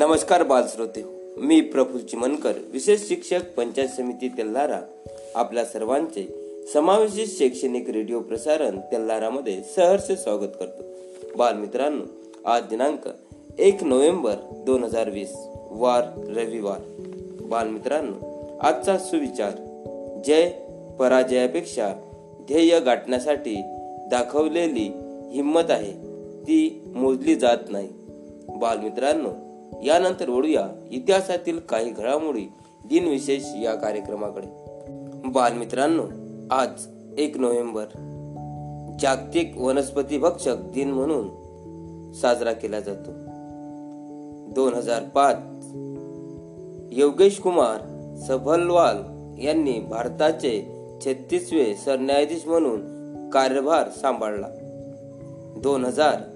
नमस्कार बालश्रोते हो, मी प्रफुल चिमनकर विशेष शिक्षक पंचायत समिती तेल्हारा आपल्या सर्वांचे समावेशित शैक्षणिक रेडिओ प्रसारण तेल्हारामध्ये सहर्ष स्वागत करतो. बालमित्रांनो आज दिनांक एक नोव्हेंबर दोन हजार वीस वार रविवार. बालमित्रांनो आजचा सुविचार जय पराजयापेक्षा ध्येय गाठण्यासाठी दाखवलेली हिंमत आहे ती मोजली जात नाही. बालमित्रांनो यानंतर वळूया इतिहासातील काही घडामोडी दिनविशेष या कार्यक्रमाकडे. बालमित्रांनो आज एक नोव्हेंबर. जागतिक वनस्पती भक्षक दिन म्हणून साजरा केला जातो. दोन हजार पाच. योगेश कुमार सफलवाल यांनी भारताचे छत्तीसवे सरन्यायाधीश म्हणून कार्यभार सांभाळला. दोन हजार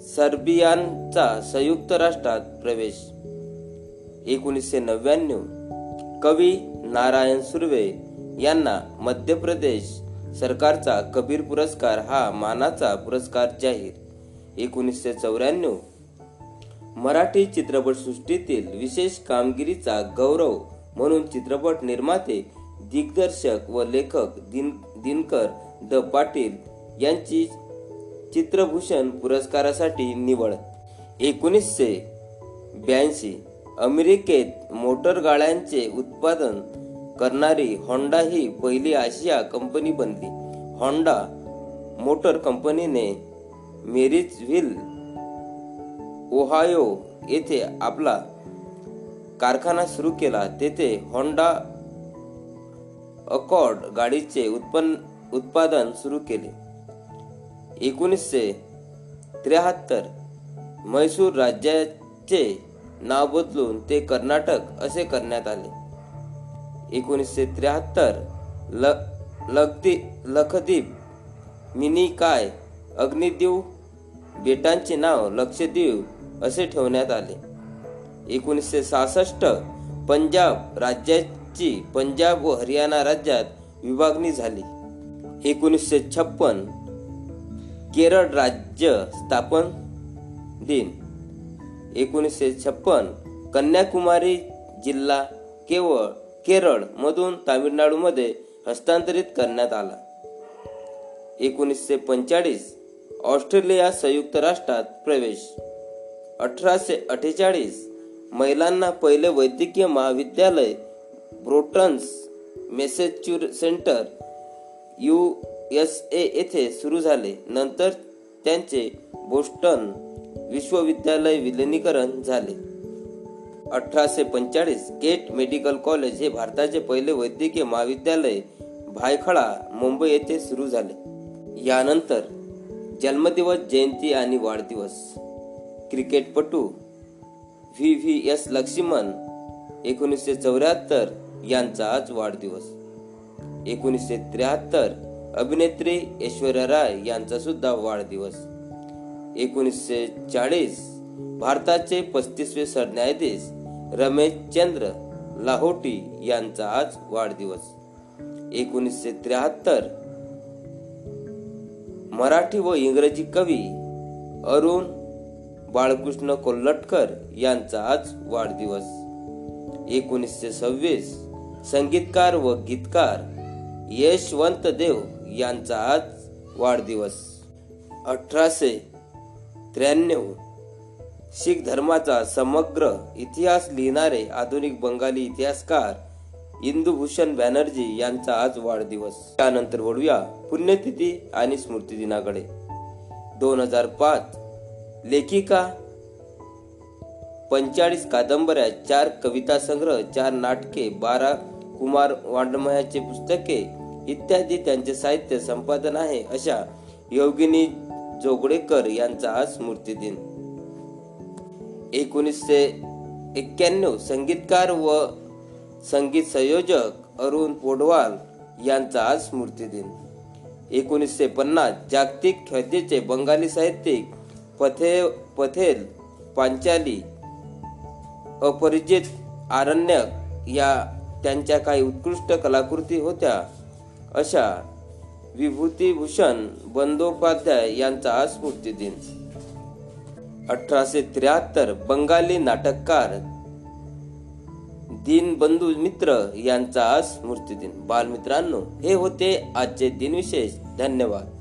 सर्बियानचा संयुक्त राष्ट्रात प्रवेश. एकोणीसशे नव्याण्णव. कवी नारायण सुर्वे यांना मध्य प्रदेश सरकारचा कबीर पुरस्कार हा मानाचा पुरस्कार जाहीर. एकोणीसशे चौऱ्याण्णव. मराठी चित्रपटसृष्टीतील विशेष कामगिरीचा गौरव म्हणून चित्रपट निर्माते दिग्दर्शक व लेखक दिन दिनकर द पाटील यांची चित्रभूषण पुरस्कारासाठी निवड. एकोणीसशे ब्याऐंशी अमेरिकेत मोटर गाड्यांचे उत्पादन करणारी होंडा ही पहिली आशिया कंपनी बनली. होंडा मोटर कंपनीने मेरिजव्हिल ओहायो येथे आपला कारखाना सुरू केला. तेथे होंडा अकॉर्ड गाडीचे उत्पन्न उत्पादन सुरू केले. एकोणीसशे त्र्याहत्तर म्हैसूर राज्याचे नाव बदलून ते कर्नाटक असे करण्यात आले. एकोणीसशे त्र्याहत्तर ल लगदी लखदीप मिनी काय बेटांचे नाव लक्षद्वीप असे ठेवण्यात आले. एकोणीसशे सहासष्ट पंजाब राज्याची पंजाब व हरियाणा राज्यात विभागणी झाली. एकोणीसशे छप्पन केरळ राज्य स्थापन दिन एकोणीसशे छप्पन. कन्याकुमारी जिल्हा केवळ केरळ मधून तामिळनाडूमध्ये हस्तांतरित करण्यात आला. एकोणीसशे पंचेचाळीस. ऑस्ट्रेलिया संयुक्त राष्ट्रात प्रवेश. अठराशे अठ्ठेचाळीस महिलांना पहिले वैद्यकीय महाविद्यालय ब्रोटन्स Massachusetts center U S A येथे सुरू झाले. नंतर त्यांचे बोस्टन विश्वविद्यालय विलिनीकरण झाले. अठराशे पंचेचाळीस गेट मेडिकल कॉलेज हे भारताचे पहिले वैद्यकीय महाविद्यालय भायखळा मुंबई येथे सुरू झाले. यानंतर जन्मदिवस जयंती आणि वाढदिवस. क्रिकेटपटू व्ही व्ही एस लक्ष्मण एकोणीसशे चौऱ्याहत्तर यांचा आज वाढदिवस. एकोणीसशे त्र्याहत्तर अभिनेत्री ऐश्वर्या राय यांचा सुद्धा वाढदिवस. एकोणीसशे चाळीस भारताचे पस्तीसवे सरन्यायाधीश रमेश चंद्र लाहोटी यांचा आज वाढदिवस. एकोणीसशे त्र्याहत्तर मराठी व इंग्रजी कवी अरुण बाळकृष्ण कोल्हटकर यांचा आज वाढदिवस. एकोणीसशे सव्वीस संगीतकार व गीतकार यशवंत देव यांचा आज वाढदिवस. अठराशे त्र्याण्णव शीख धर्माचा समग्र इतिहास लिहिणारे आधुनिक बंगाली इतिहासकार इंदुभूषण बॅनर्जी यांचा आज वाढदिवस. त्यानंतर वळूया पुण्यतिथी आणि स्मृती दिनाकडे. दोन हजार पाच लेखिका पंचाळीस कादंबऱ्या चार कविता संग्रह चार नाटके बारा कुमार वाङ्मयाचे पुस्तके इत्यादी त्यांचे साहित्य संपादन आहे अशा योगिनी जोगडेकर यांचा आज स्मृती दिन एकोणीसशे एक्क्याण्णव संगीतकार व संगीत संयोजक अरुण पोडवाल यांचा आज स्मृती दिन एकोणीसशे पन्नास जागतिक ख्यातीचे बंगाली साहित्यिक पथे पथेल पांचाली अपरिचित आरण्यक या त्यांच्या काही उत्कृष्ट कलाकृती होत्या. अशा विभूतीभूषण बंदोपाध्याय यांचा आज स्मृती दिन. अठराशे त्र्याहत्तर बंगाली नाटककार दीनबंधू मित्र यांचा आज स्मृतिदिन बालमित्रांनो हे होते आजचे दिनविशेष. धन्यवाद.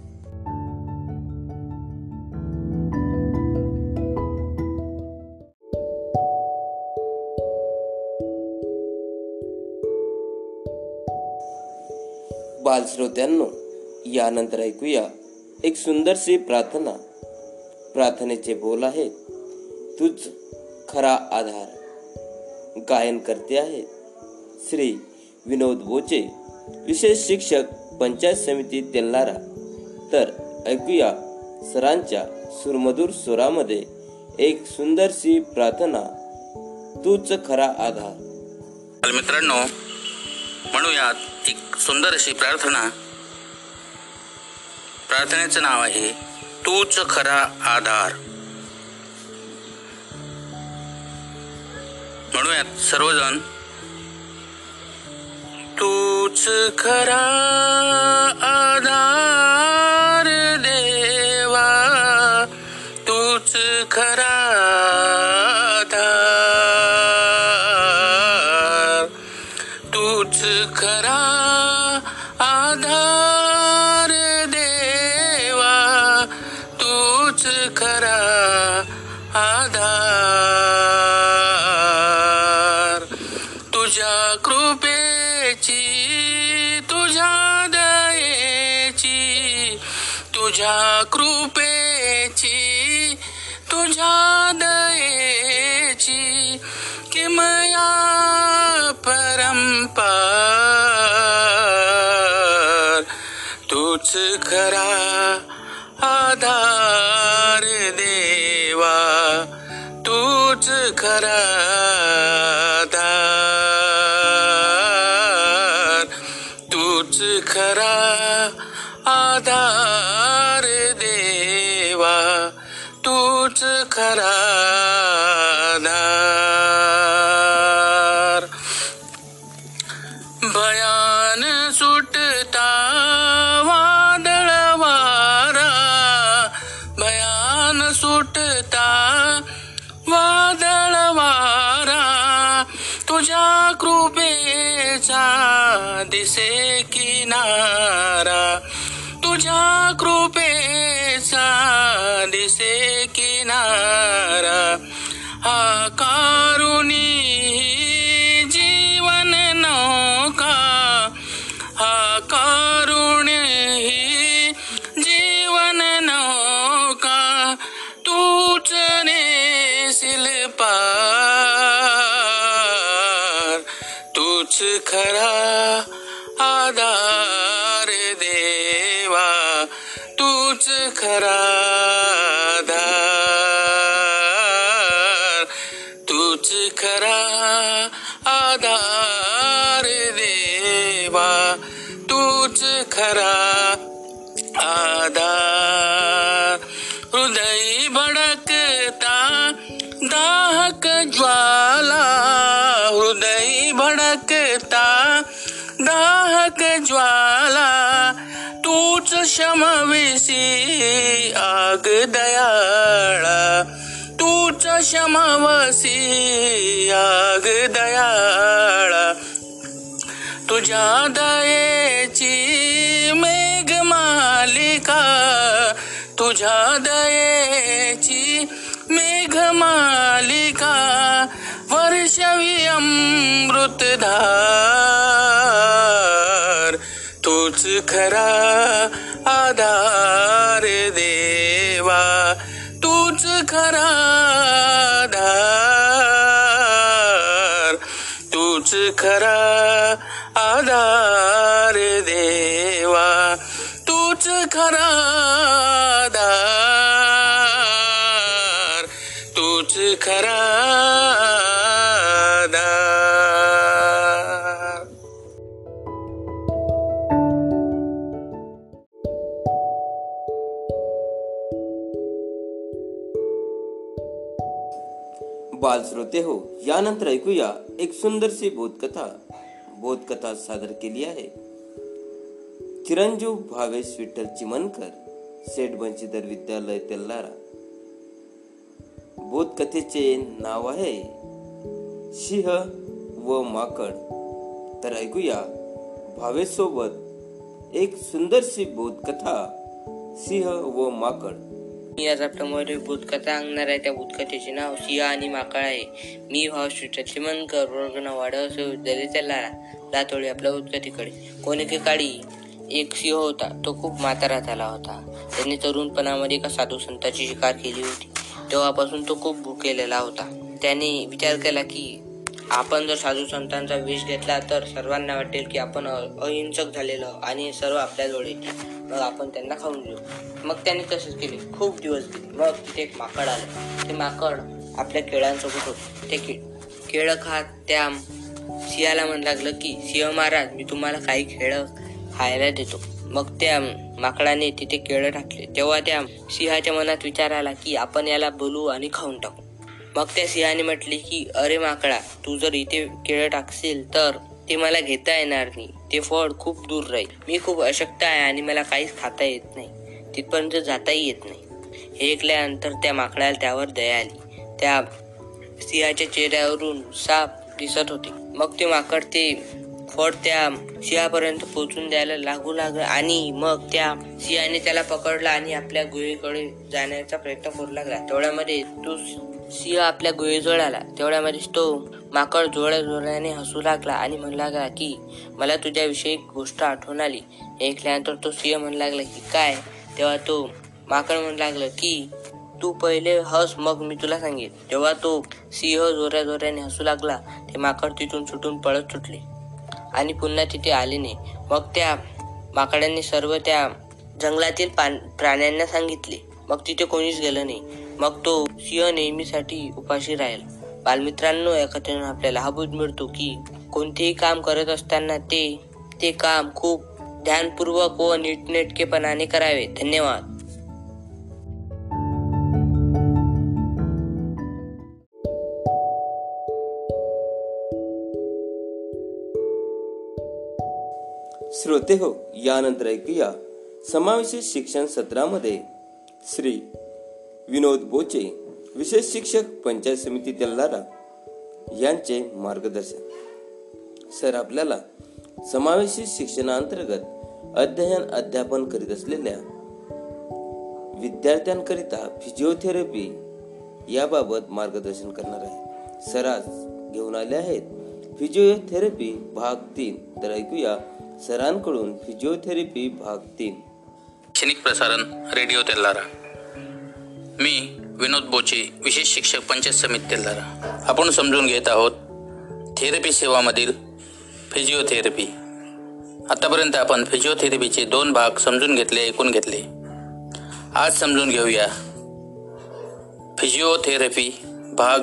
बालश्रोत्यांनो यानंतर ऐकूया एक सुंदरशी प्रार्थना. प्रार्थनेचे बोल आहेत तुझ खरा आधार गायन करते आहेत. श्री विनोद बोचे विशेष शिक्षक पंचायत समिती तेल्लारा तर ऐकूया सरांच्या सुरमधूर स्वरामध्ये एक सुंदरशी प्रार्थना तूच खरा आधार. मित्रांनो म्हणूयात एक सुंदर अशी प्रार्थना. प्रार्थनेचं नाव आहे तूच खरा आधार. म्हणूयात सर्वजण तूच खरा आधार. परंपार तूच खरा आधार देवा। तूच खरा आधार। तूच खरा आधार देवा। तूच खरा दिसे किनारा तुझ्या कृपेचा दिसे किनारा हा कारुणी तूच खरा आधार हृदय भडकता दाहक ज्वाला। हृदय भडकता दाहक ज्वाला। तूच शमविसी आग दयाळा। तूच शमवसी आग दयाळा। तुझ्या दयेची मेघमालिका तुझ्या दयेची मेघमालिका वर्षवी अमृतधार तूच खरा तूच खरा आधार तूच खरा आधार बालश्रोते हो यानंतर ऐकूया एक सुंदरशी बोधकथा. बोधकथा सादर केली आहे. चिरंजीव भावेश विठ्ठल चिमनकर सेठ बंशीधर विद्यालय तेल्लारा बोधकथेचे नाव आहे सिंह व माकड. तर ऐकूया भावेसोबत एक सुंदरशी बोधकथा सिंह व माकड. मी आज आपल्यामध्ये भूतकथा सांगणार आहे त्या भूतकथेचे नाव सिंह आणि माकड आहे. मी भावश्रेष्ठ चिमनकर वर्ग वाडा विद्यालय चालला लातोळी आपल्या भूतकथेकडे कोणी के काळी? एक सिंह होता. तो खूप म्हातारा झाला होता. त्याने तरुणपणामध्ये एका साधू संताची शिकार केली होती. तेव्हापासून तो खूप भुकेलेला होता. त्याने विचार केला की आपण जर साधू संतांचा विष घेतला तर सर्वांना वाटेल की आपण अहिंसक झालेलो आणि सर्व आपल्याजवळ येतील मग आपण त्यांना खाऊन घेऊ. मग त्याने तसेच केले. खूप दिवस गेले. मग तिथे एक माकड आलं. ते माकड आपल्या केळांसोबत होते. ते केळ केळं खात त्या सिंहाला म्हण लागलं की सिंह महाराज मी तुम्हाला काही खेळ खायला देतो मग त्या माकडाने तिथे केळं टाकले. तेव्हा त्या सिंहाच्या मनात विचार आला की आपण याला बोलू आणि खाऊन टाकू. मग त्या सिंहाने म्हटले की अरे माकडा तू जर इथे केळं टाकशील तर ते मला घेता येणार नाही. ते फळ खूप दूर राहील. मी खूप अशक्त आहे आणि मला काहीच खाता येत नाही. तिथपर्यंत जाताही येत नाही. हे ऐकल्यानंतर त्या माकडाला त्यावर दया आली. त्या सिंहाच्या चेहऱ्यावरून साप दिसत होते. मग ते माकड ते खोड त्या सिंहापर्यंत पोहोचून द्यायला लागू लागलं आणि मग त्या सिंहाने त्याला पकडला आणि आपल्या गुहेकडे जाण्याचा प्रयत्न करू लागला. तेवढ्यामध्ये तो सिंह आपल्या गुहेजवळ आला. तेवढ्यामध्येच तो माकड जोड्या जोड्याने हसू लागला आणि म्हणू लागला की मला तुझ्याविषयी एक गोष्ट आठवण आली. ऐकल्यानंतर तो सिंह म्हणू लागला की काय? तेव्हा तो माकड म्हणू लागलं की तू पहिले हस मग मी तुला सांगेन. जेव्हा तो सिंह जोऱ्या जोऱ्याने हसू लागला. ते माकड तिथून सुटून पळत सुटले. आणि पुन्हा तिथे आले नाही. मग त्या माकडांनी सर्व त्या जंगलातील पान प्राण्यांना सांगितले. मग तिथे कोणीच गेलं नाही. मग तो सिंह नेहमीसाठी उपाशी राहील. बालमित्रांनो या कथेतून आपल्याला हा बोध मिळतो की कोणतेही काम करत असताना ते ते काम खूप ध्यानपूर्वक व नीटनेटकेपणाने करावे. धन्यवाद. श्रोते हो यानंतर ऐकूया समावेशित शिक्षण सत्रामध्ये श्री विनोद बोचे विशेष शिक्षक पंचायत समिती दल्लारा यांचे मार्गदर्शन. सर आपल्याला समावेशित शिक्षणाअंतर्गत अध्ययन अध्यापन करीत असलेल्या विद्यार्थ्यांकरिता फिजिओथेरपी याबाबत मार्गदर्शन करणार आहे. सर आज घेऊन आले आहेत. फिजिओथेरपी भाग तीन. तर ऐकूया सरांकडून फिजिओथेरपी भाग तीन. शैक्षणिक प्रसारण रेडिओ तेल्लारा मी विनोद बोचे विशेष शिक्षक पंचायत समिती तेल्लारा आपण समजून घेत आहोत थेरपी सेवामधील फिजिओथेरपी. आतापर्यंत आपण फिजिओथेरपीचे दोन भाग समजून घेतले ऐकून घेतले. आज समजून घेऊया. फिजिओथेरपी भाग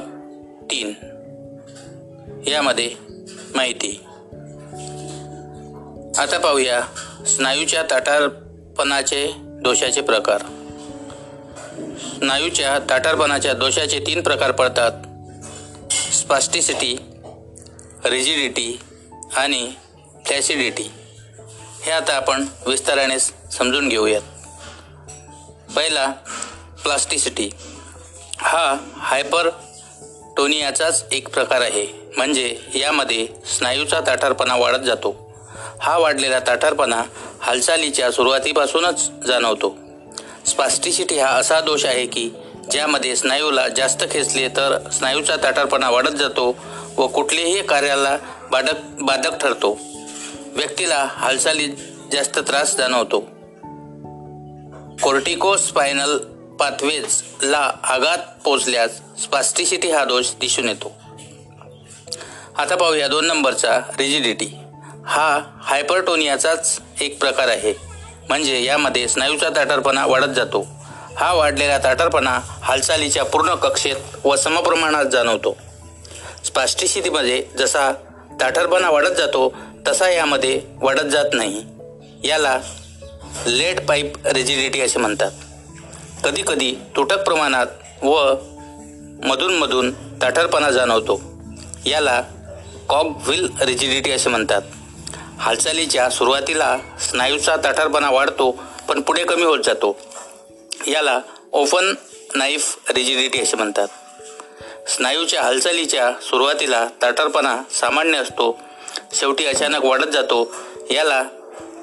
तीन. यामध्ये माहिती. आता पाहूया स्नायूच्या ताटारपणाचे दोषाचे प्रकार. स्नायूच्या ताटारपणाच्या दोषाचे तीन प्रकार पडतात. स्पास्टिसिटी रिजिडिटी आणि फ्लॅसिडिटी हे आता आपण विस्ताराने समजून घेऊयात. पहिला प्लास्टिसिटी. हा हायपर टोनियाचाच एक प्रकार आहे. म्हणजे यामध्ये स्नायूचा ताठारपणा वाढत जातो. हा वाढलेला ताठारपणा हालचालीच्या सुरुवातीपासूनच जाणवतो. स्पास्टिसिटी हा असा दोष आहे की ज्यामध्ये स्नायूला जास्त खेचले तर स्नायूचा ताठारपणा वाढत जातो व कुठल्याही कार्याला बाधक बाधक ठरतो. व्यक्तीला हालचालीत जास्त त्रास जाणवतो. कोर्टिकोस्पायनल पाथवेजला आघात पोचल्यास स्पास्टिसिटी हा दोष दिसून येतो. आता पाहूया दोन नंबरचा रिजिडिटी. हा हायपरटोनियाचाच एक प्रकार आहे. म्हणजे यामध्ये स्नायूचा ताटारपणा वाढत जातो. हा वाढलेला ताटारपणा हालचालीच्या पूर्ण कक्षेत व समप्रमाणात जाणवतो. स्पास्टिसिटीमध्ये जसा ताठरपणा वाढत जातो तसा यामध्ये वाढत जात नाही. याला लेड पाईप रेजिडिटी असे म्हणतात. कधीकधी तुटक प्रमाणात व मधूनमधून ताठरपणा जाणवतो. याला कॉग व्हील रिजिडिटी असे म्हणतात. हालचालीच्या सुरुवातीला स्नायूचा ताठारपणा वाढतो पण पुढे कमी होत जातो. याला ओपन नाईफ रिजिडिटी असे म्हणतात. स्नायूच्या हालचालीच्या सुरुवातीला ताठारपणा सामान्य असतो शेवटी अचानक वाढत जातो. याला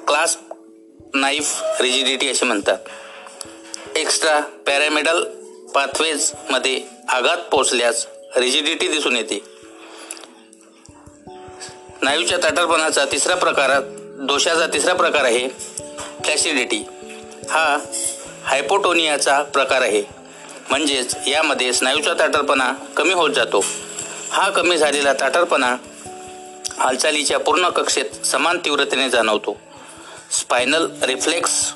क्लास नाईफ रिजिडिटी असे म्हणतात. एक्स्ट्रा पॅरामेडल पाथवेजमध्ये आघात पोचल्यास रिजिडिटी दिसून येते. स्नायूच्या ताटरपणाचा तिसरा प्रकारात दोषाचा तिसरा प्रकार आहे फ्लॅसिडिटी हा हायपोटोनियाचा प्रकार आहे. म्हणजेच यामध्ये स्नायूचा ताटरपणा कमी होत जातो. हा कमी झालेला ताटरपणा हालचालीच्या पूर्ण कक्षेत समान तीव्रतेने जाणवतो. स्पायनल रिफ्लेक्स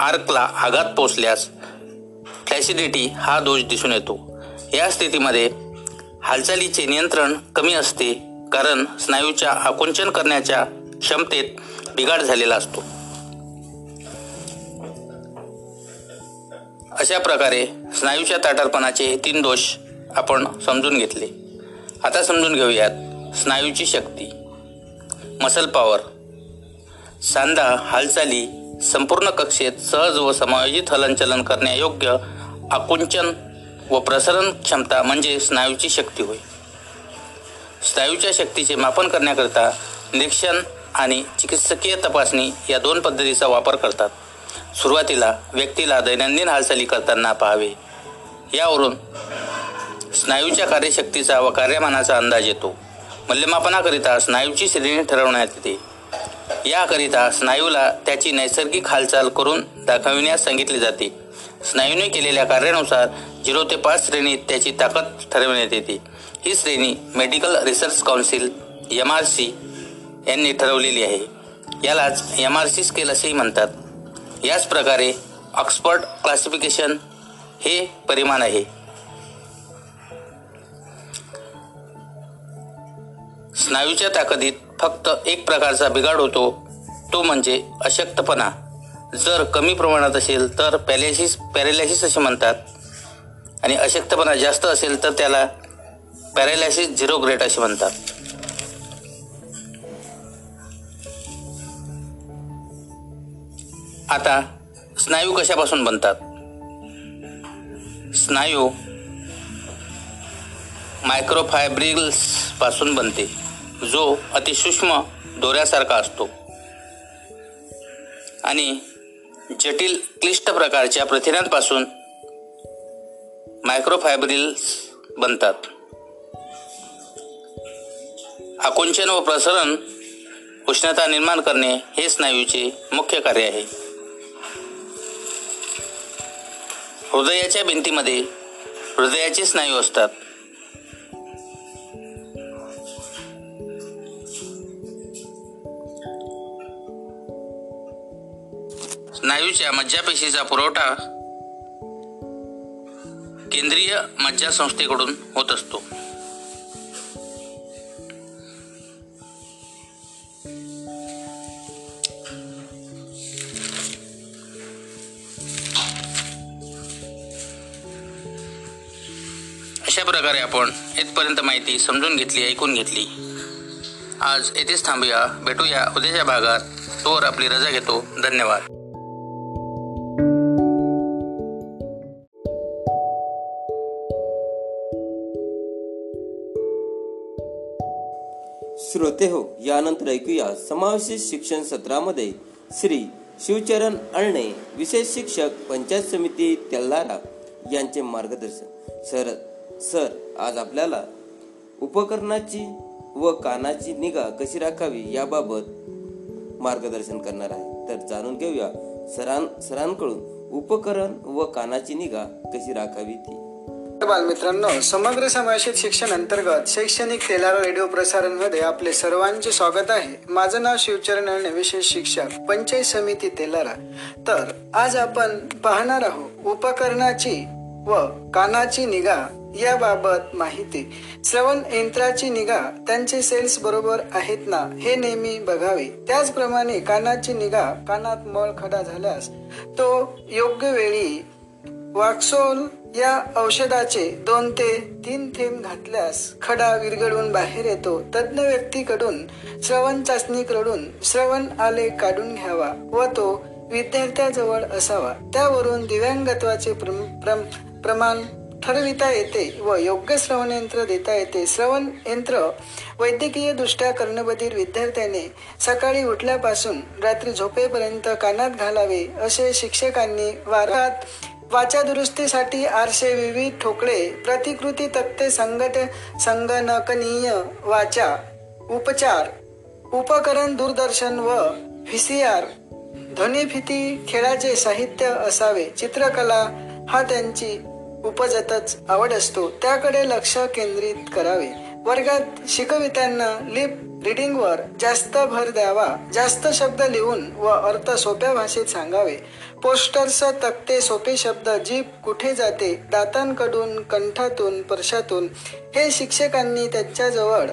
आर्कला आघात पोचल्यास फ्लॅसिडिटी हा दोष दिसून येतो. या स्थितीमध्ये हालचालीचे नियंत्रण कमी असते कारण स्नायूच्या आकुंचन करण्याच्या क्षमतेत बिघाड झालेला असतो. अशा प्रकारे स्नायूच्या ताटारपणाचे तीन दोष आपण समजून घेतले. आता समजून घेऊयात स्नायूची शक्ती. मसल पॉवर सांधा हालचाली संपूर्ण कक्षेत सहज व समायोजित हलनचलन करण्यायोग्य आकुंचन व प्रसरण क्षमता म्हणजे स्नायूची शक्ती होय. स्नायूच्या शक्तीचे मापन करण्याकरिता निरीक्षण आणि चिकित्सकीय तपासणी या दोन पद्धतीचा वापर करतात. सुरुवातीला व्यक्तीला दैनंदिन हालचाली करताना पाहावे. यावरून स्नायूच्या कार्यशक्तीचा व कार्यमानाचा अंदाज येतो. मूल्यमापनाकरिता स्नायूची श्रेणी ठरवण्यात येते. याकरिता स्नायूला त्याची नैसर्गिक हालचाल करून दाखविण्यास सांगितले जाते. स्नायूने केलेल्या कार्यानुसार झिरो ते पाच श्रेणीत त्याची ताकद ठरवण्यात येते. ही श्रेणी medical research council M R C यांनी ठरवलेली आहे. यालाच एम आर सी स्केल असेही म्हणतात. याच प्रकारे ऑक्सफर्ड क्लासिफिकेशन हे परिमाण आहे. स्नायूच्या ताकदीत फक्त एक प्रकारचा बिघाड होतो तो म्हणजे अशक्तपणा. जर कमी प्रमाणात असेल तर पॅलेसिस पॅरेलायसिस असे म्हणतात. आणि अशक्तपणा जास्त असेल तर त्याला पॅरालायसिस झिरो ग्रेड असे म्हणतात. आता स्नायू कशापासून बनतात? स्नायू मायक्रोफायब्रिल्सपासून बनते जो अतिसूक्ष्म दोऱ्यासारखा असतो. आणि जटिल क्लिष्ट प्रकारच्या प्रथिनांपासून मायक्रोफायब्रिल्स बनतात. आकुंचन व प्रसरण उष्णता निर्माण करणे हे स्नायूचे मुख्य कार्य आहे. हृदयाच्या भिंतीमध्ये हृदयाचे स्नायू असतात. स्नायूच्या मज्जापेशीचा पुरवठा केंद्रीय मज्जासंस्थेकडून होत असतो. प्रकारे आपण इथपर्यंत माहिती समजून घेतली ऐकून घेतली. आज येथेच थांबूया. भेटूया उद्याच्या भागात. तोवर आपली रजा घेतो. धन्यवाद. श्रोते हो यानंतर ऐकूया समावेशित शिक्षण सत्रामध्ये श्री शिवचरण अळणे विशेष शिक्षक पंचायत समिती तेल्लारा यांचे मार्गदर्शन. सर सर आज आपल्याला उपकरणाची व कानाची निगा कशी राखावी याबाबत मार्गदर्शन करणार आहे. तर जाणून घेऊया सरां सरांकडून उपकरण व कानाची निगा कशी राखावी ती. बालमित्रांनो समग्र समावेशित शिक्षण अंतर्गत शैक्षणिक तेलारा रेडिओ प्रसारणमध्ये आपले सर्वांचे स्वागत आहे. माझं नाव शिवचरण आणि विशेष शिक्षक पंचायत समिती तेलारा. तर आज आपण पाहणार आहोत उपकरणाची व कानाची निगा याबाबत माहिती. श्रवण यंत्राची निगा त्यांचे सेल्स बरोबर आहेत ना हे नेहमी बघावे. त्याचप्रमाणे कानाची निगा कानात मळ खडा झाल्यास तो योग्य वेळी वाक्सोल या औषधाचे दोन ते तीन थेंब घातल्यास खडा विरघळून बाहेर येतो. तज्ज्ञ व्यक्तीकडून श्रवण चाचणी करून श्रवण आले काढून घ्यावा व तो विद्यार्थ्याजवळ असावा. त्यावरून दिव्यांगत्वाचे प्रम- प्रम- प्रमाण ठरविता येते व योग्य श्रवण यंत्र देता येते. श्रवण यंत्र वैद्यकीय दृष्ट्या कर्णबधीर विद्यार्थ्याने सकाळी उठल्यापासून रात्री झोपेपर्यंत कानात घालावे असे शिक्षकांनी वारात वाचा दुरुस्तीसाठी आरशे विविध ठोकळे प्रतिकृती तक्ते संगट संगणकनीय वाचा उपचार उपकरण दूरदर्शन व व्ही सी आर ध्वनिफिती खेळाचे साहित्य असावे. चित्रकला हा त्यांची उपजतच आवड असतो. त्याकडे लक्ष केंद्रित करावे. वर्गात शिकवित्यांना लिप रिडिंगवर जास्त भर द्यावा. जास्त शब्द लिहून व अर्थ सोप्या भाषेत सांगावे. पोस्टर्स तक्ते सोपे शब्द जीप कुठे जाते दातांकडून कंठातून परशातून हे शिक्षकांनी त्यांच्याजवळ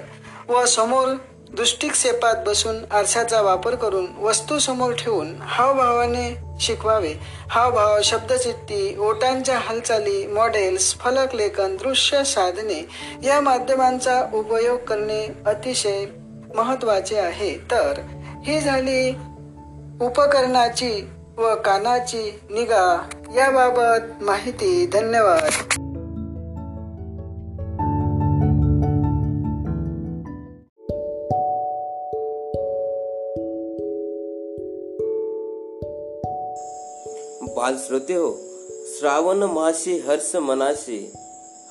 व समोर दृष्टिक्षेपात बसून आरशाचा वापर करून वस्तू समोर ठेवून हावभावाने शिकवावे. हावभाव शब्दचित्ती ओटांच्या हालचाली मॉडेल्स फलक लेखन दृश्य साधने या माध्यमांचा उपयोग करणे अतिशय महत्त्वाचे आहे. तर ही झाली उपकरणाची व कानाची निगा. याबाबत माहिती धन्यवाद. बाल श्रोते हो श्रावण मासी हर्ष मनाशी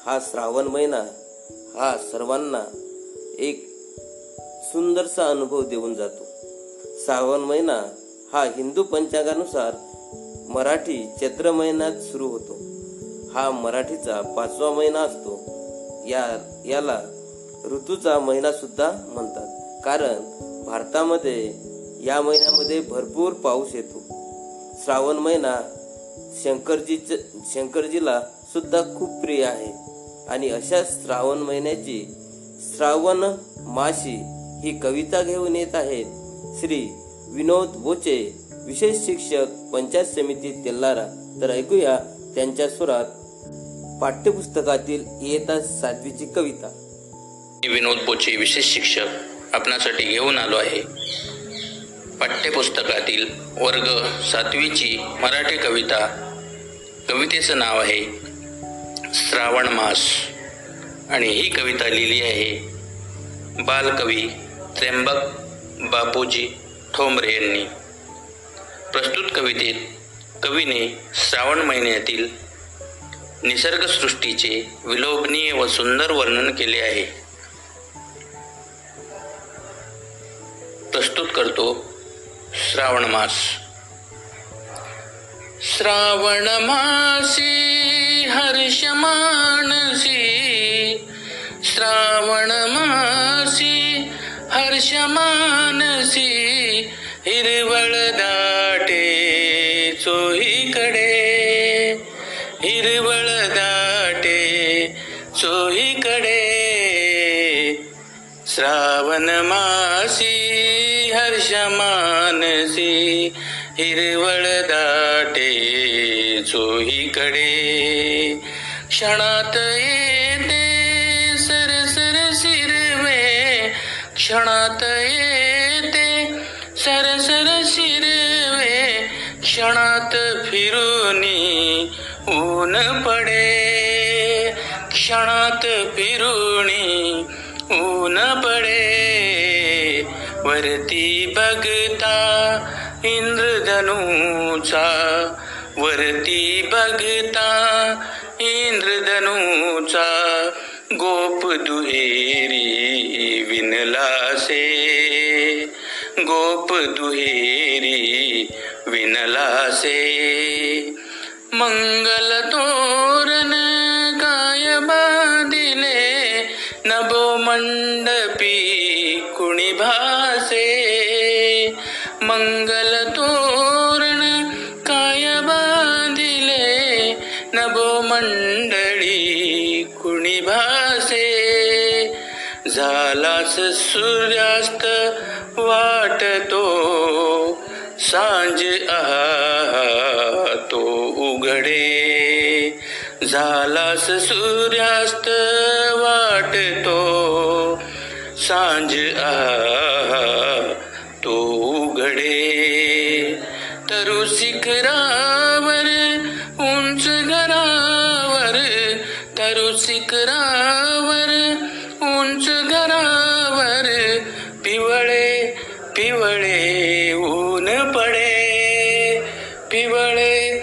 हा श्रावण महिना हा सर्वांना एक सुंदरसा अनुभव देऊन जातो. श्रावण महिना हा हिंदू पंचांगानुसार मराठी चैत्र महिन्यात सुरू होतो. हा मराठीचा पाचवा महिना असतो. या याला ऋतूचा महिना सुद्धा म्हणतात. कारण भारतामध्ये या महिन्यामध्ये भरपूर पाऊस येतो. श्रावण महिना शंकरजीच शंकरजीला सुद्धा खूप प्रिय आहे. आणि अशा श्रावण महिन्याची श्रावण माशी ही कविता घेऊन येत आहेत. श्री विनोद बोचे विशेष शिक्षक पंचायत समिती तेल्लारा तर ऐकूया त्यांच्या सुरात पाठ्यपुस्तकातील इयत्ता सातवीची कविता. मी विनोद बोचे विशेष शिक्षक आपणासाठी घेऊन आलो आहे. पाठ्यपुस्तकातील वर्ग सातवीची मराठी कविता कवितेचं नाव आहे श्रावण मास. आणि ही कविता लिहिली आहे बालकवी त्र्यंबक बापूजी ठोंबरे यांनी. प्रस्तुत कवितेत कवीने श्रावण महिन्यातील निसर्गसृष्टीचे विलोभनीय व सुंदर वर्णन केले आहे. प्रस्तुत करतो श्रावण मास. श्रावण मासी हर्ष मानसी श्रावण मासी हर्ष मानसी हिरवळ दाटे चोहीकडे हिरवळ दाटे चोहीकडे. श्रावण मासी हर्ष मानसी हिरवळ दाटे चोहीकडे. क्षणात येते सरसर शिरवे. क्षणात येते सरसर शिरवे. क्षणात फिरूनी ऊन पडे. क्षणात फिरूनी ऊन पडे. वरती बघता इंद्रधनुचा वरती बघता इंद्रधनुचा गोप दुहेरी विनलासे. गोप दुहेरी विनलासे. मंगल तोरण काय बांधिले नभो मंडपी कुणी भा मंगल तोरण काय बांधिले नभो मंडळी कुणी भासे? झालाच सूर्यास्त वाटतो सांज आहा तो उघडे. झालास सूर्यास्त वाटतो सांज आहा तो घडे तरु शिखरावर उंच घरावर. तरु शिखरावर उंच घरावर. पिवळे पिवळे ऊन पडे. पिवळे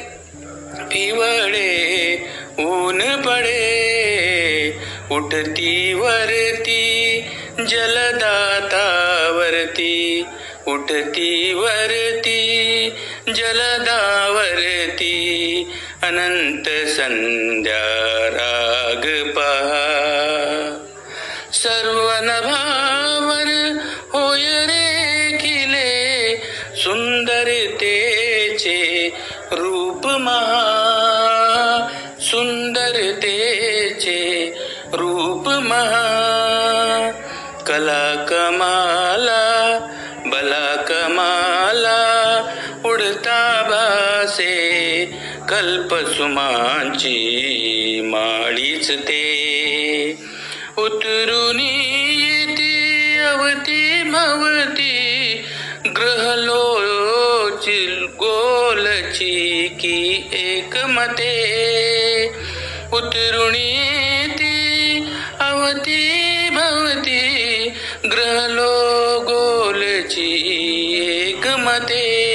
पिवळे ऊन पडे. उठती वरती जलदातावरती. उठती वरती जलदावरती अनंत संध्या राग पहा. सर्व नभावर होय रे खिले सुंदरतेचे रूप महा. सुंदरतेचे रूप महा. कला कमा कल्पसुमांची माळीच ते. उतरून येते अवती भवती ग्रहलोची गोलची की एकमते. उतरून येते अवती भवती ग्रहलो गोलची एकमते.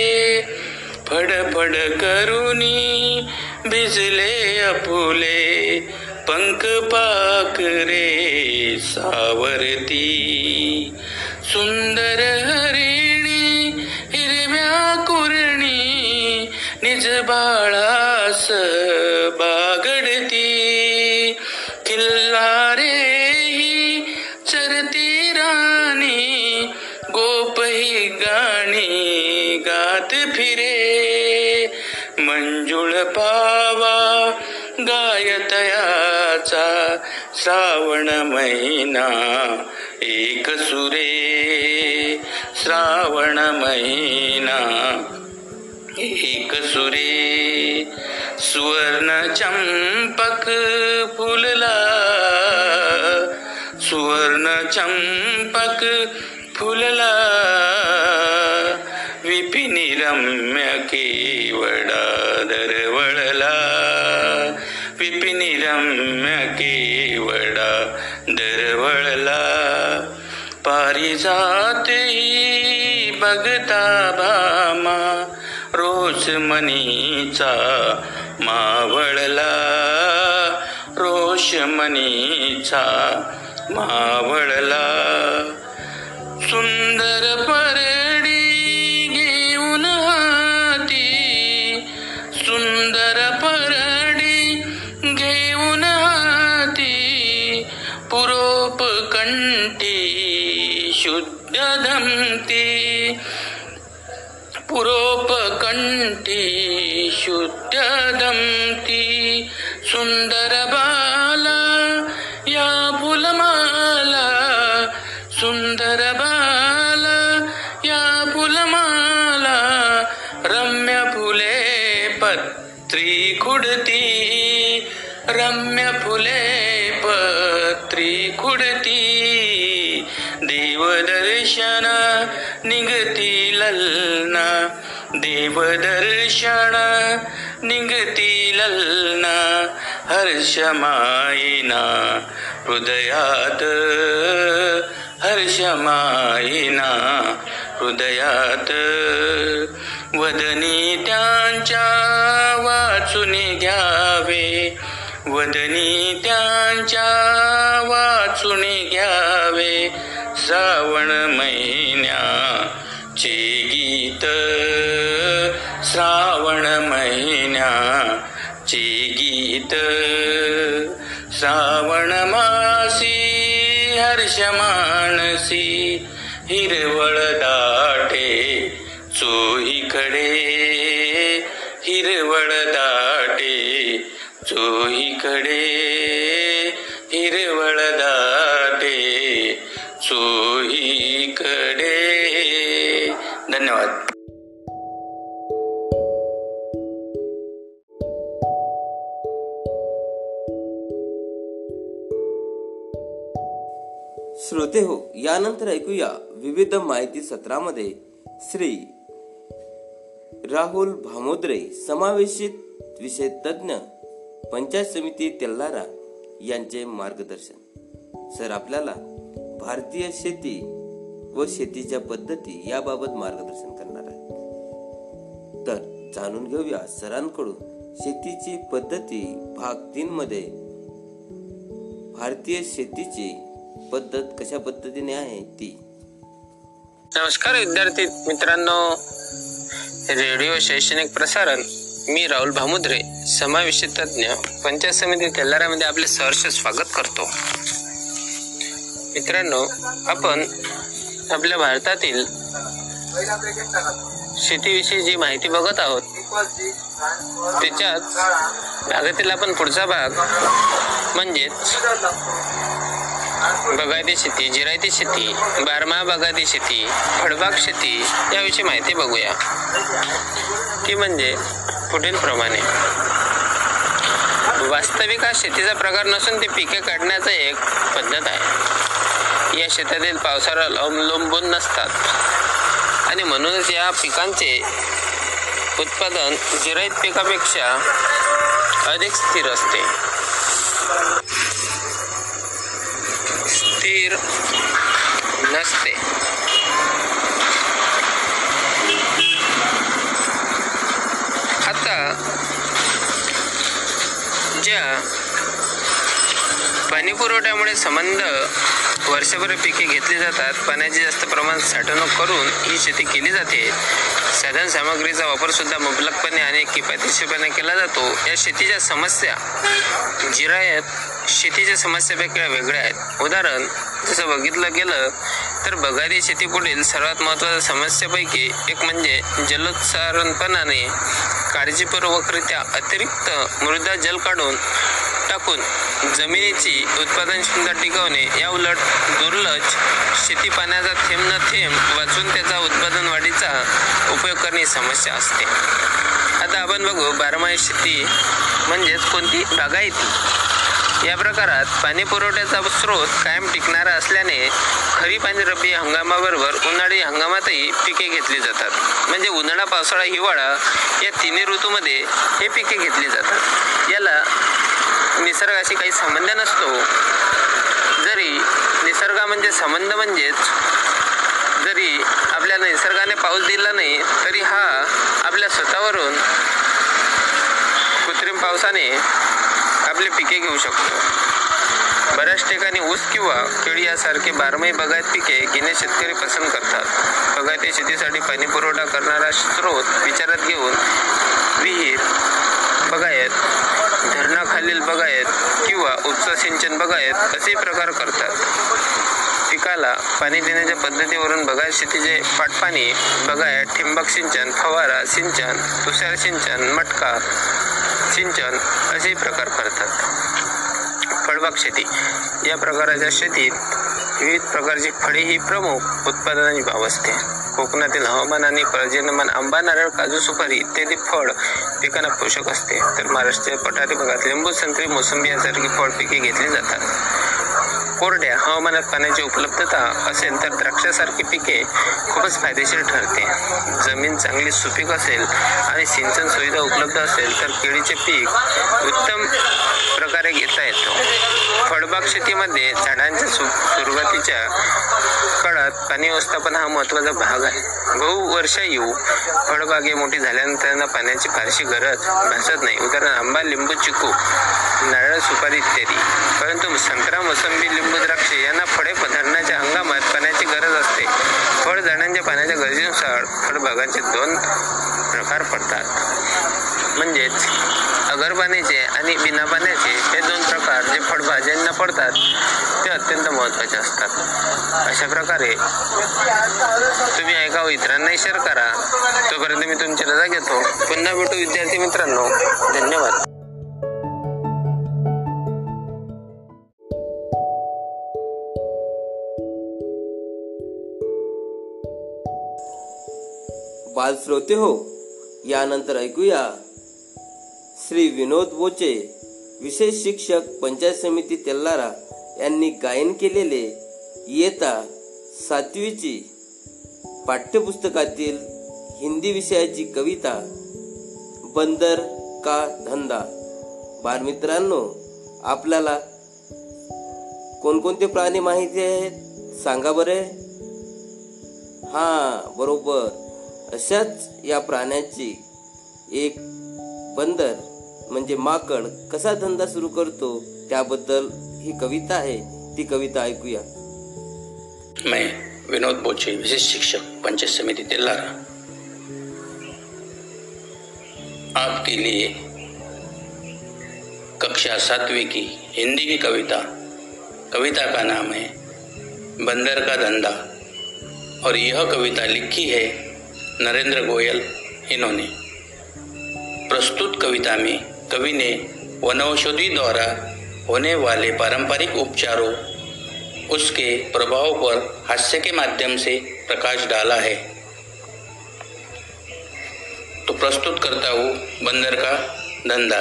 फडफड करुनी भिजले अपुले पंख पाक रे सावरती. सुंदर हरिणी हिरव्या कुरणी निज बाळास बागडती. किल्लारे मूळ पावा गायतयाचा श्रावण महिना. एक सुरे श्रावण महिना. एक सुरे सुवर्ण चंपक फुलला. सुवर्ण चंपक फुलला. विपिनी रम्य केवडा दरवळला विपिनी रम्य केवडा दरवळला पारिजाते ही बघता भामा रोज मनीचा मावळला. रोष मावळला. सुंदर परडी कंठी शुद्ध धमती पुरोप शुद्ध धमती सुंदर बाला देवदर्शन निगती ललना देवदर्शन निगती ललना हर्षमायिना हृदयात हर्षमायिना हृदयात. वदनी त्यांच्या वाचून घ्यावे वदनी त्यांच्या वाचून घ्यावे. श्रावण महिन्याचे गीत. श्रावण महिन्याचे गीत. श्रावण मासी हर्ष मानसी हिरवळ दाटे चोहीकडे हिरवळ दाटे चोहीकडे हिरवळ दाटे चोहीकडे धन्यवाद. श्रोते हो यानंतर ऐकूया विविध माहिती सत्रामध्ये श्री राहुल भामोद्रे समावेशित विषय तज्ञ पंचायत समिती तेल्लारा यांचे मार्गदर्शन. सर आपल्याला भारतीय शेती व शेतीच्या पद्धती याबाबत मार्गदर्शन करणार आहे. तर जाणून घेऊया सरांकडून शेतीची पद्धती भाग तीन मध्ये. भारतीय शेतीची पद्धत कशा पद्धतीने आहे ती. नमस्कार विद्यार्थी मित्रांनो. रेडिओ शैक्षणिक प्रसारण मी राहुल भामुद्रे समावेश तज्ज्ञ पंचायत समिती तेलारामध्ये आपले सहर्ष स्वागत करतो. मित्रांनो आपण आपल्या भारतातील शेतीविषयी जी माहिती बघत आहोत त्याच्यात भागातील आपण पुढचा भाग म्हणजेच बगायती शेती जिरायती शेती बारमाहा बगायती शेती फळबाग शेती याविषयी माहिती बघूया. ती म्हणजे पुढील प्रमाणे. वास्तविक हा शेतीचा प्रकार नसून ते पिके काढण्याचा एक पद्धत आहे. या शेतातील पावसावर अवलंबून नसतात. आणि म्हणूनच या पिकांचे उत्पादन जिरायत पिकापेक्षा अधिक स्थिर असते. स्थिर नसते. पुरवठ्यामुळे संबंध वर्षभर पिके घेतली जातात. पाण्याचे जास्त प्रमाणात साठवणूक करून ही शेती केली जाते. साधन सामग्रीचा वापर सुद्धा मुबलकपणे आणि किफायतशीरपणे केला जातो. या शेतीच्या समस्या जिरायत शेतीच्या समस्यापेक्षा वेगळ्या आहेत. उदाहरण जसं बघितलं गेलं तर बगारी शेती पुढील सर्वात महत्त्वाच्या समस्येपैकी एक म्हणजे जलोत्सारणपणाने काळजीपूर्वकरित्या अतिरिक्त मृदा जल काढून टाकून जमिनीची उत्पादन क्षमता टिकवणे या उलट दुर्लक्ष शेती पाण्याचा थेंब न थेंब वाचून त्याचा उत्पादन वाढीचा उपयोग करणे समस्या असते. आता आपण बघू बारमाही शेती म्हणजेच कोणती? बागायती या प्रकारात पाणी पुरवठ्याचा स्रोत कायम टिकणारा असल्याने खरीप आणि रब्बी हंगामाबरोबर उन्हाळी हंगामातही पिके घेतली जातात. म्हणजे उन्हाळा पावसाळा हिवाळा या तिन्ही ऋतूमध्ये हे पिके घेतली जातात. याला निसर्गाशी काही संबंध नसतो. जरी निसर्गा म्हणजे संबंध म्हणजेच जरी आपल्या निसर्गाने पाऊस दिला नाही तरी हा आपल्या स्वतःवरून कृत्रिम पावसाने आपले पिके घेऊ शकतो. बऱ्याच ठिकाणी ऊस किंवा केळी यासारखे बारमाही बागायत पिके घेणे शेतकरी पसंत करतात. बगायती शेतीसाठी पाणी पुरवठा करणारा स्रोत विचारात घेऊन विहीर बगायत धरणाखालील बगायत किंवा उपसा सिंचन बगायत असे प्रकार करतात. पिकाला पाणी देण्याच्या पद्धतीवरून बगायत शेतीचे पाटपाणी बगायत ठिंबक सिंचन फवारा सिंचन तुषार सिंचन मटका सिंचन असे प्रकार करतात. फळबाग शेती. या प्रकाराच्या शेतीत विविध प्रकारची फळे ही प्रमुख उत्पादनाची बाब असते. कोकणातील हवामान आणि पर्जन्यमान आंबा नारळ काजू सुपारी इत्यादी फळ पिकांना पोषक असते. तर महाराष्ट्राच्या पठारी भागात लिंबू संत्री मोसंबी यासारखी फळ पिके घेतली जातात. कोरड्या हवामानात पाण्याची उपलब्धता असेल तर द्राक्षासारखी पिके खूपच फायदेशीर ठरते. जमीन चांगली सुपीक असेल आणि सिंचन सुविधा उपलब्ध असेल तर केळीचे पीक उत्तम प्रकारे घेता येतो. फळबाग शेतीमध्ये झाडांच्या सु सुरुवातीच्या काळात पाणी व्यवस्थापन हा महत्त्वाचा भाग आहे. बहु वर्ष येऊ फळबागे मोठी झाल्यानंतर पाण्याची फारशी गरज भासत नाही. उदाहरण आंबा लिंबू चिकू नारळ सुपारी इत्यादी. परंतु संत्रा मोसंबी लिंबू द्राक्षे यांना फळे पदार्थांच्या हंगामात पाण्याची गरज असते. फळ झाडांच्या पाण्याच्या गरजेनुसार फळबागांचे दोन प्रकार पडतात. म्हणजेच अगरपाण्याचे आणि बिना पाण्याचे हे दोन प्रकार जे फळभाज्यांना पडतात ते अत्यंत महत्त्वाचे असतात. अशा प्रकारे तुम्ही ऐकावं इतरांनाही शेअर करा. तोपर्यंत मी तुमची रजा घेतो. पुन्हा भेटू विद्यार्थी मित्रांनो. धन्यवाद. बाल श्रोते हो यानंतर ऐकूया. श्री विनोद बोचे विशेष शिक्षक पंचायत समिती तेल्लारा यांनी गायन केलेले येता सातवीची पाठ्यपुस्तकातील हिंदी विषयाची कविता बंदर का धंदा. बालमित्रांनो आपल्याला कोणकोणते प्राणी माहिती आहेत? सांगा बरे. हां बरोबर. अशाच या प्राण्याची एक बंदर म्हणजे माकड कसा धंदा सुरू करतो त्याबद्दल ही कविता आहे. ती कविता ऐकूया. मैं विनोद बोचे विशेष शिक्षक पंचायत समिति तेलारा आपके लिए कक्षा सातवीं की हिंदी की कविता। कविता का नाम है बंदर का धंधा। और यह कविता लिखी है नरेंद्र गोयल इन्होंने। प्रस्तुत कविता में कवि ने वनौषधि द्वारा होने वाले पारंपरिक उपचारों, उसके प्रभाव पर हास्य के माध्यम से प्रकाश डाला है। तो प्रस्तुत करता हूँ बंदर का धंधा।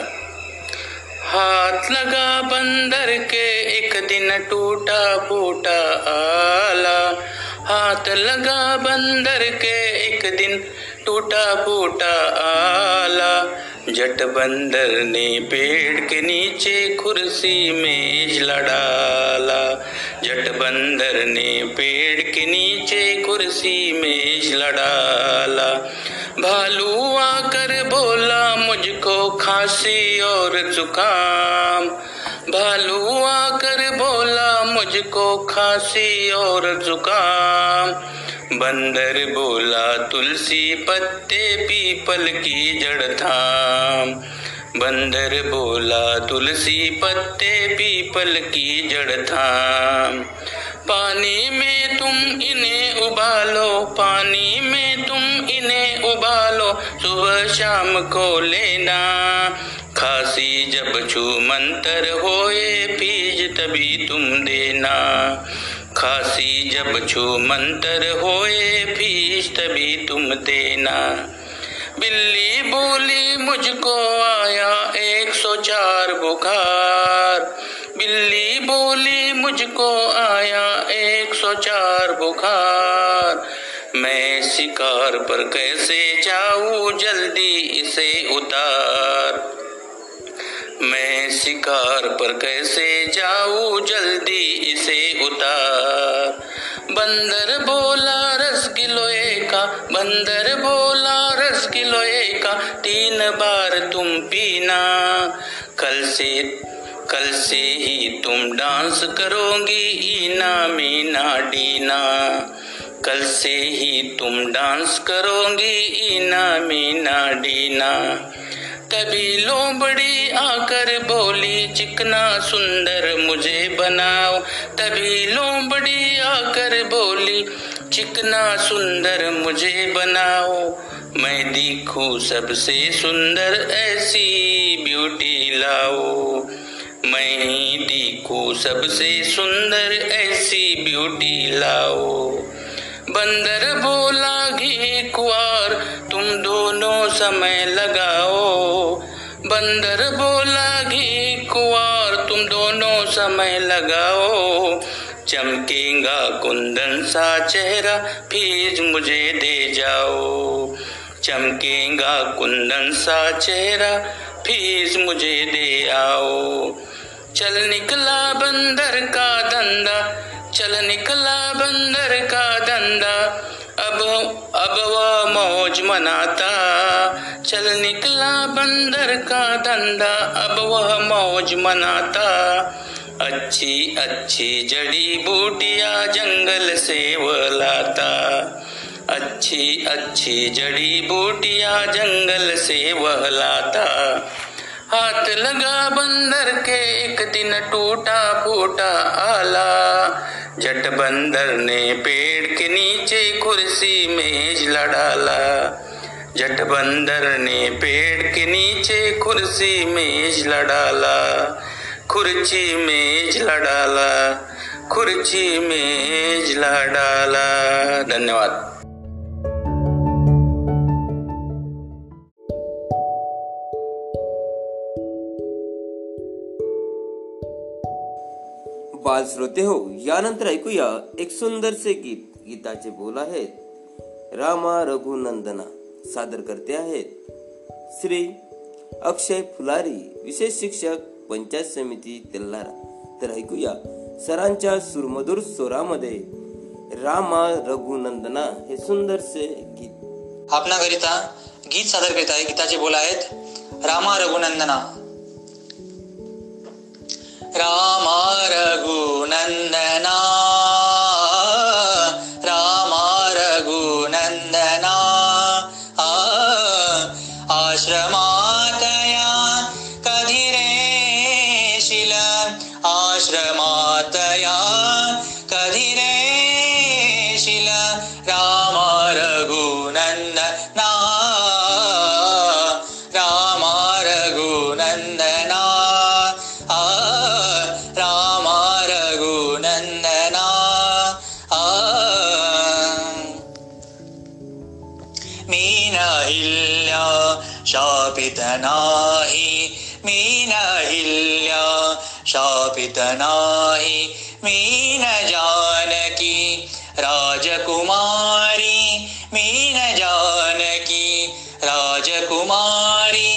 हाथ लगा बंदर के, एक दिन टूटा फूटा आला। हाथ लगा बंदर के एक दिन टूटा फूटा आला। जट बंदर ने पेड़ के नीचे कुर्सी मेज लड़ाला जट बंदर ने पेड़ के नीचे कुर्सी मेज लड़ाला भालू आकर बोला मुझको खांसी और जुकाम। भालू आकर बोला मुझको खांसी और जुकाम। बंदर बोला तुलसी पत्ते पीपल की जड़ थाम बंदर बोला तुलसी पत्ते पीपल की जड़ थाम पानी में तुम इन्हें उबालो, पानी में तुम इन्हें उबालो, सुबह शाम को लेना। खांसी जब छू मंतर होए पीज तभी तुम देना। खांसी जब छू मंतर होए, फ़ीस तभी तुम देना। बिल्ली बोली, मुझको आया एक सौ चार बुखार। बिल्ली बोली मुझको आया एक सौ चार बुखार। मैं शिकार पर कैसे जाऊँ? जल्दी इसे उतार। मैं शिकार पर कैसे जाऊँ? जल्दी इसे उतार। बंदर बोला रस गिलोए का। बंदर बोला रस गिलोए का। तीन बार तुम पीना। कल से कल से ही तुम डांस करोगी, ईना मीना डीना। कल से ही तुम डांस करोगी, ईना मीना डीना। तभी लोमड़ी आकर बोली, चिकना सुंदर मुझे बनाओ। तभी लोमड़ी आकर बोली, चिकना सुंदर मुझे बनाओ। मैं दिखूं सबसे सुंदर, ऐसी ब्यूटी लाओ। मैं ही दिखूं सबसे सुंदर ऐसी ब्यूटी लाओ। बंदर बोला, घी, कुआर, तुम दोनों समय लगाओ। बंदर बोला, घी, कुआर, तुम दोनों समय लगाओ। चमकेगा कुंदन सा चेहरा फ़ीस मुझे दे जाओ। चमकेगा कुंदन सा चेहरा फ़ीस मुझे दे आओ। चल निकला बंदर का धंधा चल निकला बंदर का धंधा। अब अब वह मौज मनाता चल निकला बंदर का धंधा अब वह मौज मनाता। अच्छी अच्छी जड़ी बूटिया जंगल से वह लाता। अच्छी अच्छी जड़ी बूटिया जंगल से वह लाता। हाथ लगा बंदर के एक दिन टूटा फूटा आला। जट बंदर ने पेड़ के नीचे कुर्सी मेज लड़ाला जट बंदर ने पेड़ के नीचे कुर्सी मेज लड़ाला खुर्ची मेज लड़ाला खुर्ची मेज लड़ाला धन्यवाद। बाल श्रोते हो यानंतर ऐकूया एक सुंदरसे गीत. गीताचे बोल आहेत. रामा रघुनंदना सादर करते आहेत. श्री अक्षय फुलारी विशेष शिक्षक पंचायत समिती तेल्हारा. तर ऐकूया सरांच्या सुरमधुर स्वरामध्ये रामा रघुनंदना हे सुंदरसे गीत. आपणाकरिता गीत सादर करीत आहे. गीताचे बोल आहेत रामा रघुनंदना. रामा रघुनंदना नाही मी नहिल्या शापित नाही मी न जानकी राजकुमारी मी न जानकी राजकुमारी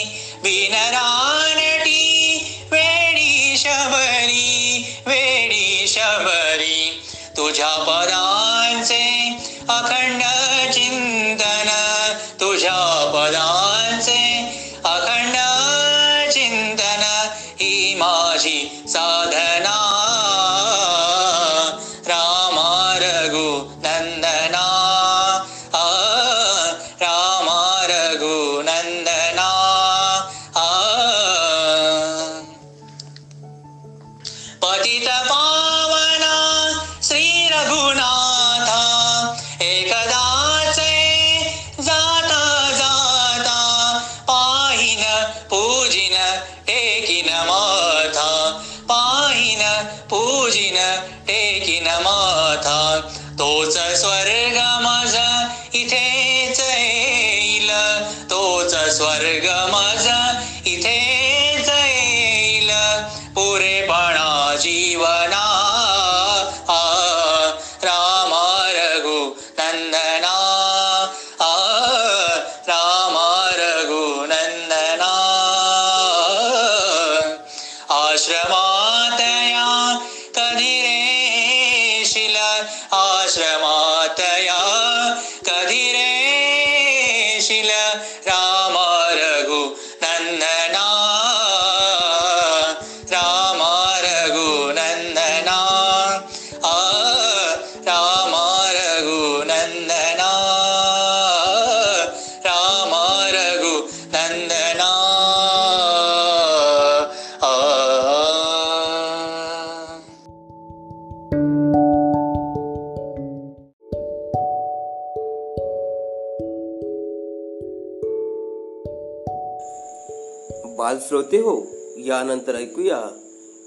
बालश्रोते हो यानंतर ऐकूया.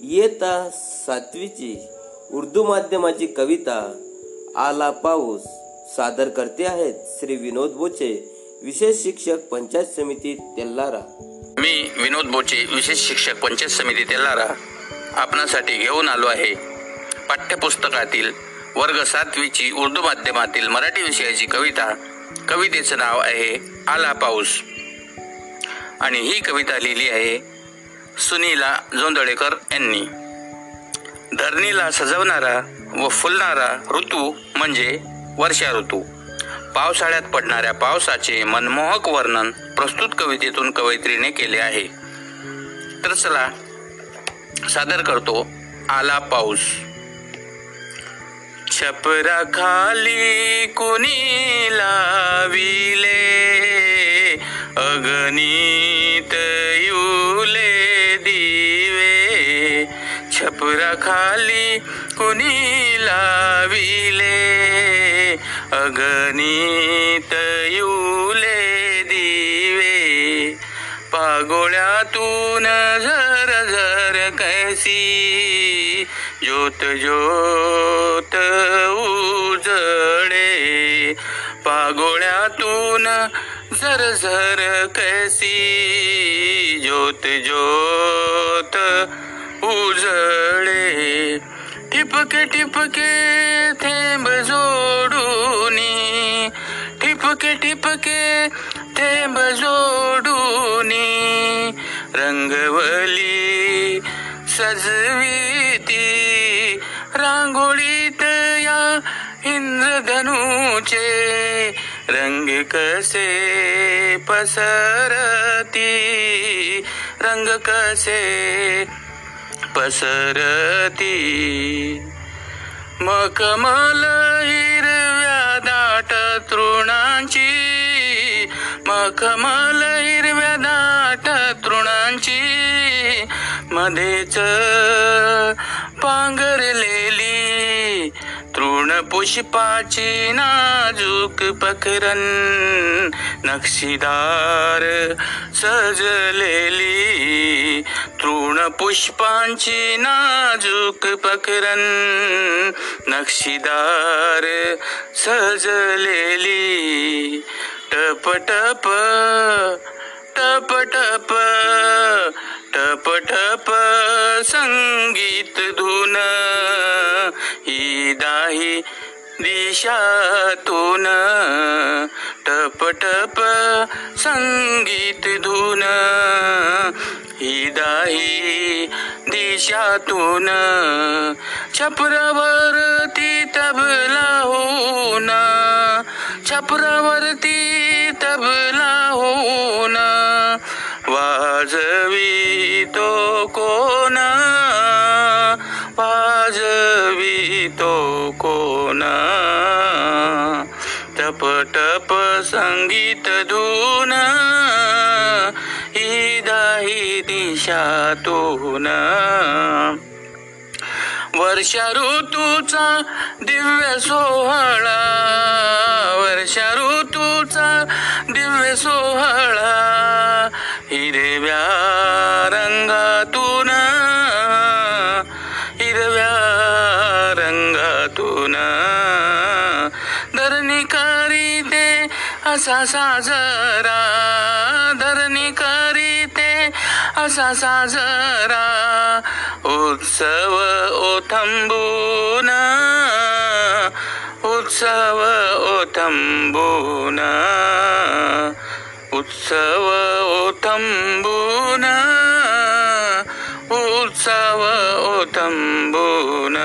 येता सातवीची उर्दू माध्यमाची कविता आला पाऊस सादर करते आहेत श्री विनोद बोचे विशेष शिक्षक पंचायत समिती तेल्लारा मी विनोद बोचे विशेष शिक्षक पंचायत समिती तेल्लारा आपणासाठी घेऊन आलो आहे. पाठ्यपुस्तकातील वर्ग सातवीची उर्दू माध्यमातील मराठी विषयाची कविता. कवितेचं नाव आहे आला पाऊस. आणि ही कविता लिहिली आहे सुनीला जोंदळेकर यांनी. धरणीला सजवणारा व फुलणारा ऋतू म्हणजे वर्षा ऋतू. पावसाळ्यात पडणाऱ्या पावसाचे मनमोहक वर्णन प्रस्तुत कवितेतून कवयित्रीने केले आहे. तर चला सादर करतो आला पाऊस. छपरा खाली कुणी लाविले? अगणित युले दिवे छपरा खाली कुणी लाविले. अगणित युले दिवे पागोळ्यातून झर झर कैसी. ज्योत ज्योत उजळे पागोळ्यातून झर झर कैसी ज्योत ज्योत उजळे ठिपके ठिपके थेंब जोडूनी ठिपके ठिपके थेंब जोडूनी रंगवली सजवीती रांगोळीत या इंद्रधनुचे रंग कसे पसरती? रंग कसे पसरती? मखमल हिरव्या दाट तृणांची मखमल हिरव्या दाट तृणांची मध्येच पांघरलेली तृण पुष्पाची नाजूक पखरन नक्षीदार सजलेली. तृण पुष्पांची नाजूक पखरन नक्षीदार सजलेली. टप टप टप टप टप टप संगीत धुन ही दाही दिशातून. टप टप संगीत धुन. ही दाही दिशातून. छपरावरती तबला होऊन. छपरावरती तबला होऊन. वाजवी तो को तो कोण? टप टप संगीत धून ही दाही दिशातून. वर्षा ऋतूचा दिव्य सोहळा वर्षा ऋतूचा दिव्य सोहळा हिरव्या रंगातून. असा साजरा धरणी करीते असा साजरा उत्सव ओथंबून उत्सव ओथंबून उत्सव ओथंबून उत्सव ओथंबून